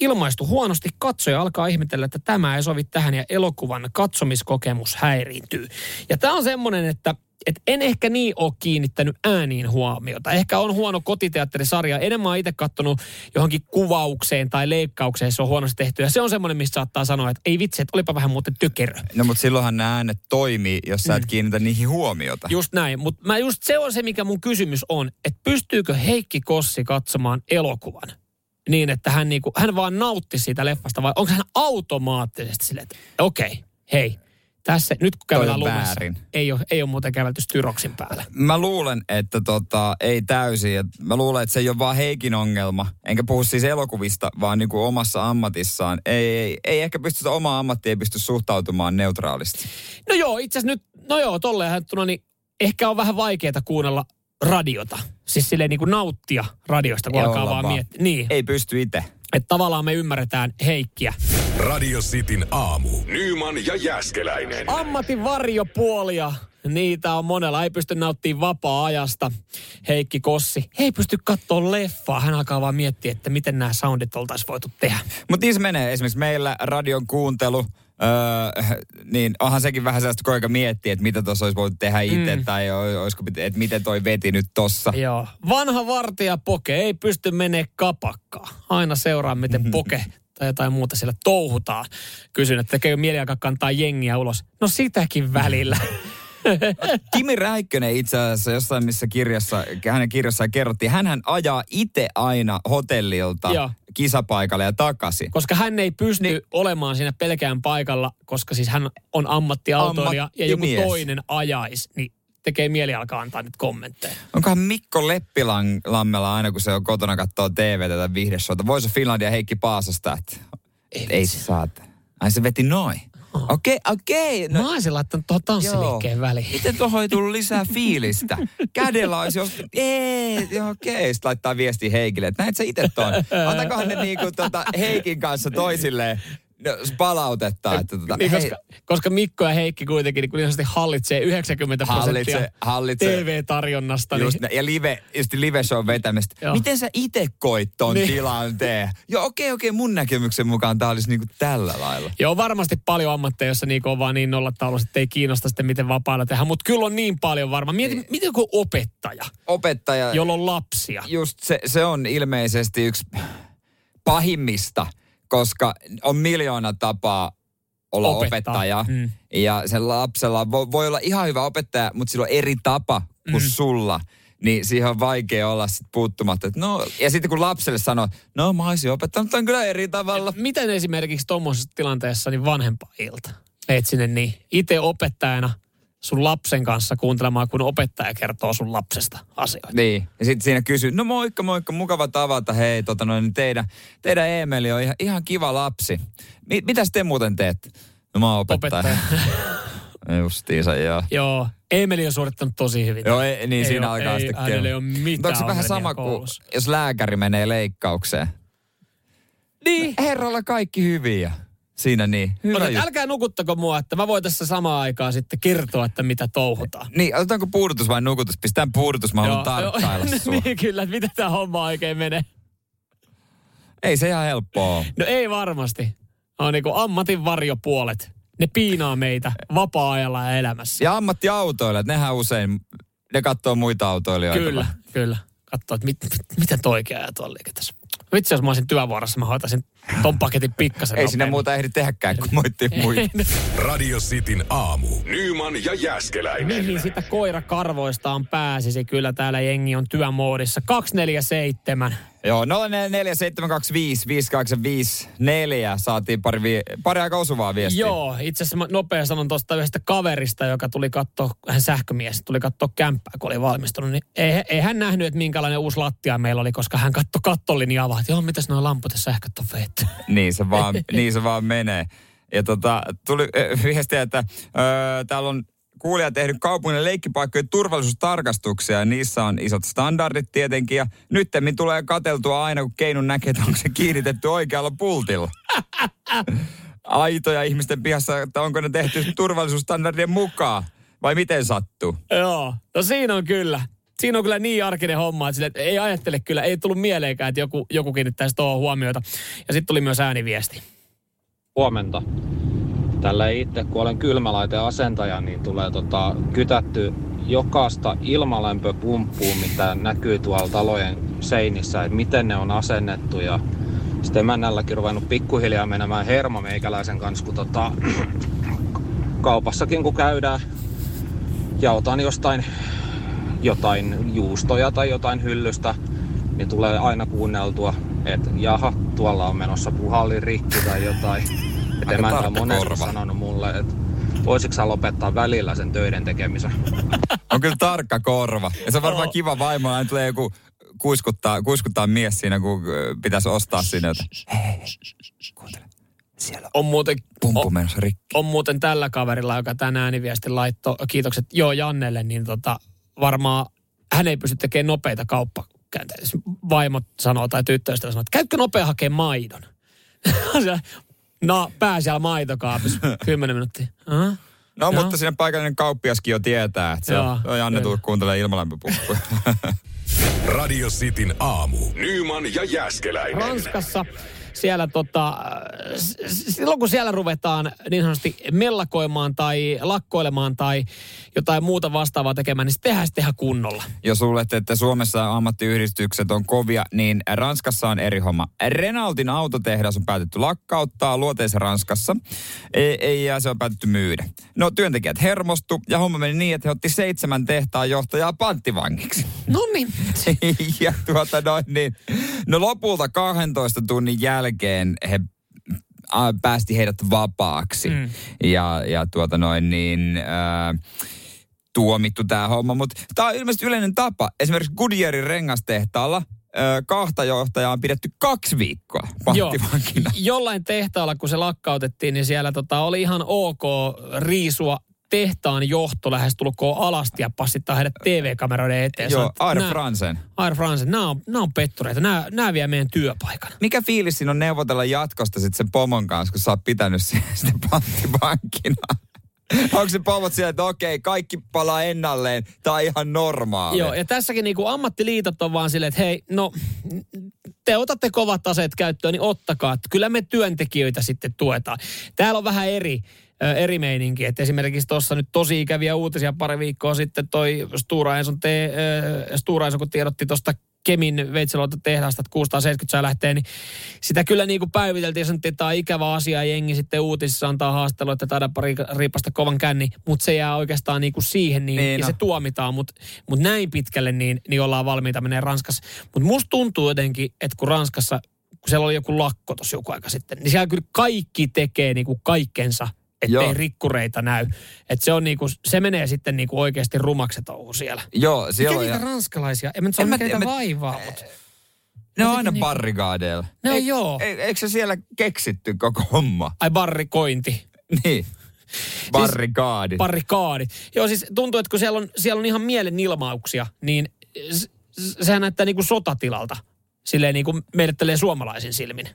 ilmaistu huonosti, katsoja alkaa ihmetellä, että tämä ei sovi tähän ja elokuvan katsomiskokemus häiriintyy. Ja tämä on semmoinen, että et en ehkä niin ole kiinnittänyt ääniin huomiota. Ehkä on huono kotiteatterisarja. Enemmän itse katsonut johonkin kuvaukseen tai leikkaukseen, se on huonosti tehty. Ja se on semmoinen, missä saattaa sanoa, että ei vitsi, että olipa vähän muuten tykerö. No mutta silloinhan nämä äänet toimii, jos sä et mm. kiinnitä niihin huomiota. Just näin. Mutta mä just se on se, mikä mun kysymys on, että pystyykö Heikki Kossi katsomaan elokuvan niin, että hän, niinku, hän vaan nautti siitä leffasta, vai onko hän automaattisesti silleen, että okei, okay, hei, tässä, nyt kun käydään lumessa, ei ole, ei ole muuten kävelty styroksin päällä. Mä luulen, että tota, ei täysin. Mä luulen, että se ei ole vaan Heikin ongelma. Enkä puhu siis elokuvista, vaan niin kuin omassa ammatissaan. Ei, ei, ei ehkä pysty omaa ammattia ei pysty suhtautumaan neutraalisti. No joo, itse asiassa nyt, no joo, tolleen niin ehkä on vähän vaikeaa kuunnella radiota. Siis silleen niin kuin nauttia radiosta, kun ei alkaa vaan, vaan. miettiä. Niin. Ei pysty itse. Että tavallaan me ymmärretään Heikkiä. Radio Cityn aamu. Nyman ja Jäskeläinen. Ammatin varjopuolia. Niitä on monella. Ei pysty nauttimaan vapaa-ajasta. Heikki Kossi. Ei pysty katsoa leffaa. Hän alkaa vaan miettiä, että miten nämä soundit oltaisiin voitu tehdä. Mutta niin se menee. Esimerkiksi meillä radion kuuntelu – Öö, niin onhan sekin vähän sellaista, kun aika miettii, että mitä tuossa olisi voitu tehdä itse, mm. tai olisiko, että miten toi veti nyt tossa. Joo. Vanha vartija poke ei pysty menee kapakkaan. Aina seuraa, miten poke tai jotain muuta siellä touhutaan. Kysyn, että tekee mieli aika kantaa jengiä ulos. No sitäkin välillä. Kimi Räikkönen itse asiassa jossain missä kirjassa, hänen kirjassaan kerrottiin, hän ajaa itse aina hotellilta Joo. Kisapaikalle ja takaisin. Koska hän ei pysty niin. olemaan siinä pelkään paikalla, koska siis hän on ammattiautoilija ja joku Ammattimies. toinen ajaisi, niin tekee mieli alkaa antaa nyt kommentteja. Onkohan Mikko Leppilammella aina, kun se on kotona katsoo TV tätä viihdeshowta, Voice of Finlandia Heikki Paasasta, että ei, ei saata. Ai se veti noin. Okei, okay, okei. Okay, Mä olisin laittanut tuohon tanssiliikkeen väliin. Miten tuohon ei tullut lisää fiilistä? Kädellä olisi jos... Ei, joo, okei. Okay. Sitten laittaa viesti Heikille, että näet sä itse ton. Antakohan ne niinku tota Heikin kanssa toisilleen no, palautetta. Että tota, Niin, hei, koska, koska Mikko ja Heikki kuitenkin niin, niin hallitsee 90 prosenttia hallitsee. TV-tarjonnasta. Just, niin, nä- ja live, just live show vetämistä. Joo. Miten sä itse koit ton Niin. tilanteen? Joo, okei, okei, mun näkemyksen mukaan tää olisi niinku tällä lailla. Joo, varmasti paljon ammatteja, jossa niin on vaan niin nollataulussa, että ei kiinnosta sitten miten vapaana tehdä. Mutta kyllä on niin paljon varmaan. Mieti, Niin. miten joku opettaja, Opettaja, jolla on lapsia. just se, se on ilmeisesti yksi pahimmista, koska on miljoona tapaa olla Opettaa. opettaja. Mm. Ja sen lapsella voi, voi olla ihan hyvä opettaja, mutta sillä on eri tapa kuin Mm. sulla. Niin siihen on vaikea olla sit puuttumatta. Et No, ja sitten kun lapselle sanoo, no mä olisin opettanut ton kyllä eri tavalla. Miten esimerkiksi tuommoisessa tilanteessa niin vanhempaa ilta? Meet sinne niin itse opettajana sun lapsen kanssa kuuntelemaan, kun opettaja kertoo sun lapsesta asioita. Niin. Ja sitten siinä kysyy, no moikka, moikka, mukava tavata. Hei, tota noin, teidän, teidän Eemeli on ihan, ihan kiva lapsi. Mi, mitäs te muuten teette? No mä oon opettaja. Opettaja. Justiinsa, joo. Joo, Emeli on suorittanut tosi hyvin. Joo, ei, niin Ei siinä oo- alkaa ei, sitten hänellä ei ole mitään onko se vähän sama kuin, jos lääkäri menee leikkaukseen? Niin. Herralla kaikki hyviä. Siinä niin. Hyvä No, juttu. älkää nukuttako mua, että mä voin tässä samaan aikaan sitten kertoa, että mitä touhutaan. Niin, otetaanko puudutus vai nukutus? Pistään puudutus, mä haluan tarkkailla niin kyllä, että miten tämä homma oikein menee. Ei se ihan helppoa. No ei varmasti. On niin kuin ammatin varjopuolet. Ne piinaa meitä vapaa-ajalla ja elämässä. Ja ammattiautoilijat, nehän usein, ne katsoo muita autoilijoita. Kyllä, kyllä. Katsoo, että mit, mit, miten toi oikein ajaa tuolla liikenteessä. Vitsi, jos mä olisin työvuorossa, mä hoitaisin ton paketin pikkasen Ei nopeammin. muuta ehdi tehdäkään, kun moittii muita. Radio Cityn aamu. Nyman ja Jäskeläinen. Mihin sitä koirakarvoistaan pääsisi? Kyllä täällä jengi on työmoodissa. 247. Joo, 0447255854 saatiin pari, vi- pari aika osuvaa viestiä. Joo, itse asiassa nopea sanon tuosta yhdestä kaverista, joka tuli katsoa, hän sähkömies, tuli katsoa kämppää, kun oli valmistunut. Niin ei, ei hän nähnyt, että minkälainen uusi lattia meillä oli, koska hän katsoi kattolinjaa vaan, että joo, mitäs nuo lamput ja sähköt on veitty. Niin se vaan, niin se vaan menee. Ja tota, tuli äh, viestiä, että äh, täällä on kuulija tehnyt kaupungin leikkipaikkojen turvallisuustarkastuksia ja niissä on isot standardit tietenkin. Ja nyttemmin tulee kateltua aina, kun keinun näkee, että onko se kiinnitetty oikealla pultilla. Aitoja ihmisten pihassa, että onko ne tehty turvallisuusstandardien mukaan vai miten sattuu. Joo, no siinä on kyllä. Siinä on kyllä niin arkinen homma, että, sille, että ei ajattele kyllä, ei tullut mieleenkään, että joku, joku kiinnittäisi tuohon huomiota. Ja sitten tuli myös ääniviesti. Huomenta. Tällä itse, kun olen kylmälaiteen niin tulee tota, kytätty jokaista ilmalämpöpumppua, mitä näkyy tuolla talojen seinissä, että miten ne on asennettu. Ja sitten emännälläkin ruvennut pikkuhiljaa menemään hermo meikäläisen kanssa, kun tota, kaupassakin kun käydään ja otan jostain jotain juustoja tai jotain hyllystä, niin tulee aina kuunneltua, että jaha, tuolla on menossa puhallin rikki tai jotain. Että emäntä on monesti korva. sanonut mulle, että voisitko sä lopettaa välillä sen töiden tekemisen. On kyllä tarkka korva. Ja se on varmaan kiva vaimo, aina tulee joku kuiskuttaa, kuiskuttaa mies siinä, kun pitäisi ostaa sinne, että hei, kuuntele. Siellä on On muuten, pumpu on, menossa rikki. on muuten tällä kaverilla, joka tänään ääniviesti laittoi, kiitokset joo Jannelle, niin tota, varmaan hän ei pysty tekemään nopeita kauppakäynteitä. Jos Vaimot sanoo tai tyttöystävä sanoo, että käykö nopea hakemaan maidon? No, pää siellä maitokaapissa, kymmenen minuuttia. Aha. No, Joo. mutta siinä paikallinen kauppiaskin jo tietää, että se Joo, on, Janne kyllä. tullut kuuntelemaan ilmalämpöpumppuja. Radio Cityn aamu. Nyman ja Jäskeläinen. Ranskassa siellä tota, silloin kun siellä ruvetaan niin sanotusti mellakoimaan tai lakkoilemaan tai jotain muuta vastaavaa tekemään, niin se tehdään se tehdä kunnolla. Jos luulette, että Suomessa ammattiyhdistykset on kovia, niin Ranskassa on eri homma. Renaultin autotehdas on päätetty lakkauttaa luoteissa Ranskassa ei, ei, ja se on päätetty myydä. No työntekijät hermostu ja homma meni niin, että he otti seitsemän tehtaan johtajaa panttivangiksi. No niin. ja tuota noin niin, No lopulta 12 tunnin jälkeen he päästi heidät vapaaksi. Mm. Ja, ja tuota noin niin... Ää, tuomittu tämä homma, mutta tämä on ilmeisesti yleinen tapa. Esimerkiksi Goodyearin rengastehtaalla kahta johtajaa on pidetty kaksi viikkoa panttivankina. Jollain tehtaalla, kun se lakkautettiin, niin siellä tota, oli ihan ok riisua tehtaan johto lähestulkoon alasti ja passittaa heidät TV-kameroiden eteen. Joo, Air Fransen. Air Fransen, nämä on, nämä on pettureita, nämä, nämä vie meidän työpaikan. Mikä fiilis siinä on neuvotella jatkosta sitten sen pomon kanssa, kun sä oot pitänyt sitä panttivankina? Onko se pomot siellä, että okei, kaikki palaa ennalleen, tai ihan normaali? Joo, ja tässäkin niinku ammattiliitot on vaan silleen, että hei, no te otatte kovat aseet käyttöön, niin ottakaa. Kyllä me työntekijöitä sitten tuetaan. Täällä on vähän eri eri meininki. Että esimerkiksi tuossa nyt tosi ikäviä uutisia pari viikkoa sitten toi Stura Enson, te, Stura Enson kun tiedotti tuosta Kemin veitseluota tehdaasta, että 670 saa lähtee, niin sitä kyllä niin kuin päiviteltiin, sanottiin, että tämä on ikävä asia, ja jengi sitten uutisissa antaa haastelua, että taida pari riipasta kovan känni, mutta se jää oikeastaan niin kuin siihen, niin, niin ja no. se tuomitaan, mutta mut näin pitkälle niin, niin ollaan valmiita menee Ranskassa. Mutta musta tuntuu jotenkin, että kun Ranskassa, kun siellä oli joku lakko tuossa joku aika sitten, niin siellä kyllä kaikki tekee niin kuin kaikkensa – ettei rikkureita näy. Että se, on niinku, se menee sitten niinku oikeasti rumaksi touhu siellä. Joo, siellä Mikä on. niitä ja... ranskalaisia? En mä mikä niitä vaivaa, mutta... Ne on aina niinku... barrikaadeilla. Ne on joo. E, eikö se siellä keksitty koko homma? Ai barrikointi. Niin. Barrikaadit. Siis, barrikaadit. Joo, siis tuntuu, että kun siellä on, siellä on ihan mielenilmauksia, niin sehän näyttää niin kuin sotatilalta. Silleen niin kuin meille suomalaisin silmin.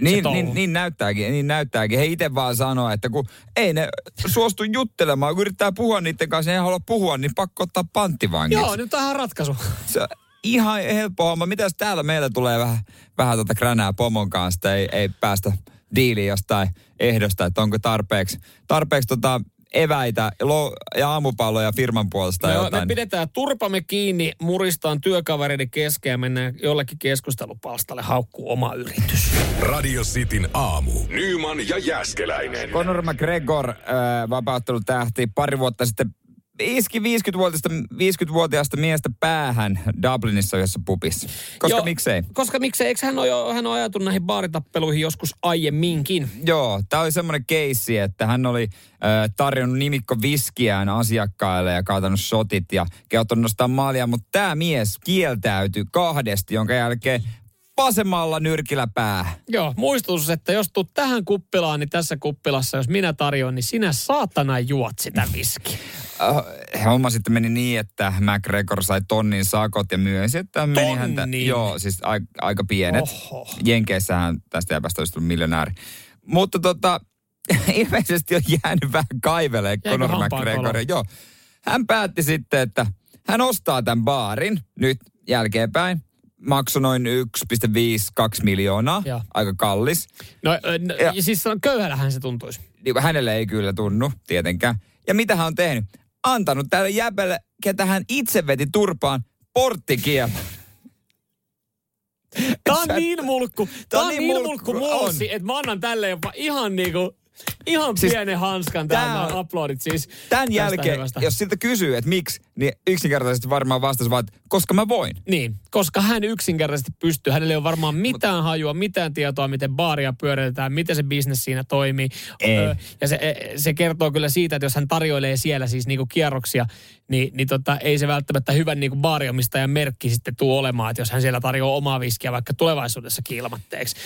Niin, niin, niin, näyttääkin, niin näyttääkin. He itse vaan sanoo, että kun ei ne suostu juttelemaan, kun yrittää puhua niiden kanssa, ei halua puhua, niin pakko ottaa panttivangiksi. Joo, nyt on ratkaisu. Se, ihan helppo homma. Mitäs täällä meillä tulee vähän, vähän tuota kränää pomon kanssa, ei, ei päästä diiliin jostain ehdosta, että onko tarpeeksi, tarpeeksi tota eväitä ja aamupalloja firman puolesta. Me, jotain. me pidetään turpamme kiinni, muristaan työkavereiden kesken ja mennään jollekin keskustelupalstalle haukkuu oma yritys. Radio Cityn aamu. Nyman ja Jäskeläinen. Conor McGregor, äh, vapauttelutähti, pari vuotta sitten iski 50-vuotiaasta, 50-vuotiaasta miestä päähän Dublinissa yhdessä pupissa. Koska Joo, miksei? Koska miksei? Eikö hän ole, hän ole ajatunut näihin baaritappeluihin joskus aiemminkin? Joo, tämä oli semmoinen keissi, että hän oli äh, tarjonnut nimikko viskiään asiakkaille ja kaatanut shotit ja kehottanut nostaa maalia, mutta tämä mies kieltäytyi kahdesti, jonka jälkeen vasemmalla nyrkillä pää. Joo, muistutus, että jos tuut tähän kuppilaan, niin tässä kuppilassa, jos minä tarjoan, niin sinä saatana juot sitä viskiä. Uh, homma sitten meni niin, että McGregor sai tonnin sakot ja myönsi, että meni häntä... Joo, siis a, aika pienet. Oho. Jenkeissähän tästä epästä olisi tullut miljonääri. Mutta tota, ilmeisesti on jäänyt vähän kaivelee Conor McGregor. Joo. Hän päätti sitten, että hän ostaa tämän baarin nyt jälkeenpäin maksoi noin 1,5-2 miljoonaa. Ja. Aika kallis. No, no ja, siis köyhällähän se tuntuisi. Niin hänelle ei kyllä tunnu, tietenkään. Ja mitä hän on tehnyt? Antanut tälle jäbelle, ketä hän itse veti turpaan, porttikielon. Tämä on niin mulkku. Tämä on niin, niin mulkku, mulkku että mä annan tälle jopa ihan niinku Ihan siis pienen hanskan täällä uploadit siis. Tämän jälkeen, hyvästä. jos siltä kysyy, että miksi, niin yksinkertaisesti varmaan vastasi vaan, että koska mä voin. Niin, koska hän yksinkertaisesti pystyy. Hänellä ei ole varmaan mitään hajua, mitään tietoa, miten baaria pyöritetään, miten se bisnes siinä toimii. Ei. ja se, e, se kertoo kyllä siitä, että jos hän tarjoilee siellä siis niinku kierroksia, niin, niin tota, ei se välttämättä hyvän niinku baariomistajan merkki sitten tule olemaan, että jos hän siellä tarjoaa omaa viskiä vaikka tulevaisuudessa ilmatteeksi.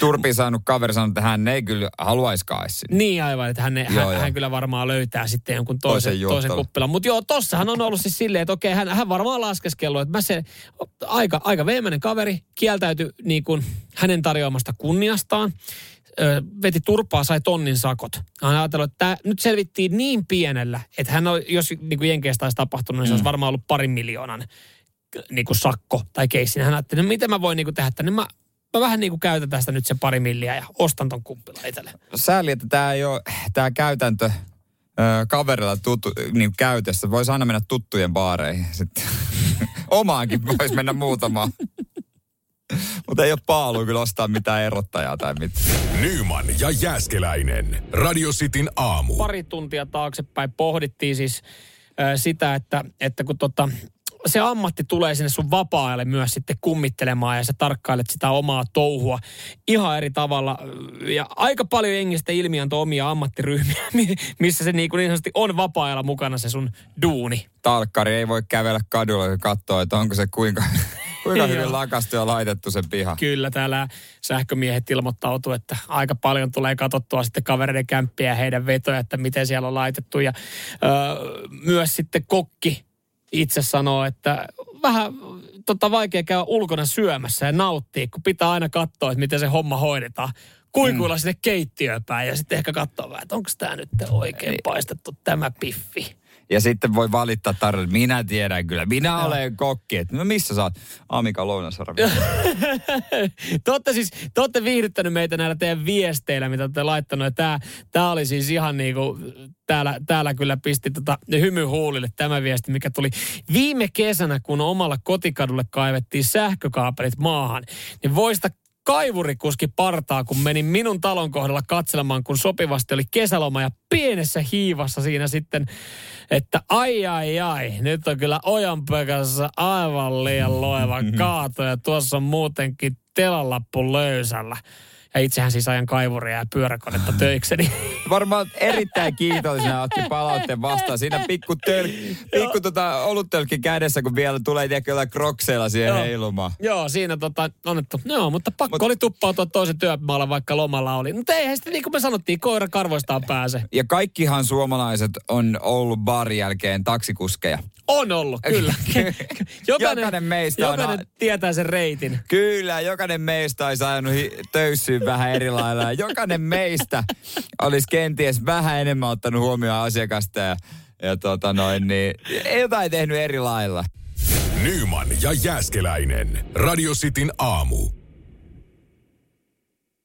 Turpi saanut kaveri sanoi, että hän ei kyllä haluaisikaan sinne. Niin aivan, että hän, joo, hän, hän kyllä varmaan löytää sitten jonkun toisen, toisen, toisen kuppilan. Mutta joo, tossahan on ollut siis silleen, että okei, hän, hän varmaan laskeskellut, että mä se aika, aika veemäinen kaveri kieltäytyi niin kuin hänen tarjoamasta kunniastaan ö, veti turpaa, sai tonnin sakot. Hän ajatellut, että tämä nyt selvittiin niin pienellä, että hän on, jos niin kuin Jenkeistä olisi tapahtunut, niin se olisi mm. varmaan ollut parin miljoonan niin kuin sakko tai keissi. Hän ajatteli, no miten mä voin niin kuin tehdä tänne. Mä, mä vähän niin kuin käytän tästä nyt se pari milliä ja ostan ton kuppila itselle. Sääli, että tämä ei ole, tämä käytäntö kaverilla tuttu, niin käytössä. Voisi aina mennä tuttujen baareihin. Sitten omaankin voisi mennä muutamaan. Mutta ei ole paalu kyllä ostaa mitään erottajaa tai mitään. Nyman ja Jääskeläinen. Radio Cityn aamu. Pari tuntia taaksepäin pohdittiin siis äh, sitä, että, että kun tota, se ammatti tulee sinne sun vapaa-ajalle myös sitten kummittelemaan ja sä tarkkailet sitä omaa touhua ihan eri tavalla. Ja aika paljon jengistä ilmiantoi omia ammattiryhmiä, missä se niin, kuin niin sanotusti on vapaa-ajalla mukana se sun duuni. Talkkari ei voi kävellä kadulla ja katsoa, että onko se kuinka, kuinka hyvin lakastu ja laitettu se piha. Kyllä, täällä sähkömiehet ilmoittautuu, että aika paljon tulee katsottua sitten kavereiden kämppiä ja heidän vetoja, että miten siellä on laitettu. Ja öö, myös sitten kokki itse sanoo, että vähän tota, vaikea käydä ulkona syömässä ja nauttia, kun pitää aina katsoa, että miten se homma hoidetaan. Kuikuilla mm. sinne keittiöön päin ja sitten ehkä katsoa vähän, että onko tämä nyt oikein paistettu tämä piffi. Ja sitten voi valittaa tarjolla, minä tiedän kyllä, minä no. olen kokki. Että, no missä sä oot? Amika Lounasarvi. te olette siis, te olette viihdyttänyt meitä näillä teidän viesteillä, mitä olette laittanut. Tämä, tämä oli siis ihan niin kuin, täällä, täällä kyllä pisti tota, hymy huulille tämä viesti, mikä tuli viime kesänä, kun omalla kotikadulle kaivettiin sähkökaapelit maahan. Niin voista kaivurikuski partaa, kun menin minun talon kohdalla katselemaan, kun sopivasti oli kesäloma ja pienessä hiivassa siinä sitten, että ai ai ai, nyt on kyllä Ojanpökässä aivan liian loeva kaato ja tuossa on muutenkin telalappu löysällä. Ja itsehän siis ajan kaivuria ja pyöräkonetta töikseni. Varmaan erittäin kiitollisena otti palautteen vastaan. Siinä pikku, töl, pikku tota, oluttölkki kädessä, kun vielä tulee tiedäkö krokseilla siihen Joo. heilumaan. Joo, siinä tota, annettu. Joo, mutta pakko Mut, oli tuppautua toisen työmaalle, vaikka lomalla oli. Mutta eihän sitten niin kuin me sanottiin, koira karvoistaan pääse. Ja kaikkihan suomalaiset on ollut barin jälkeen taksikuskeja. On ollut, kyllä. jokainen, jokainen meistä jokainen on... tietää sen reitin. Kyllä, jokainen meistä olisi ajanut töyssyyn vähän eri lailla. Jokainen meistä olisi kenties vähän enemmän ottanut huomioon asiakasta ja, ja tota noin, niin jotain tehnyt eri lailla. Nyman ja Jääskeläinen. Radio Cityn aamu.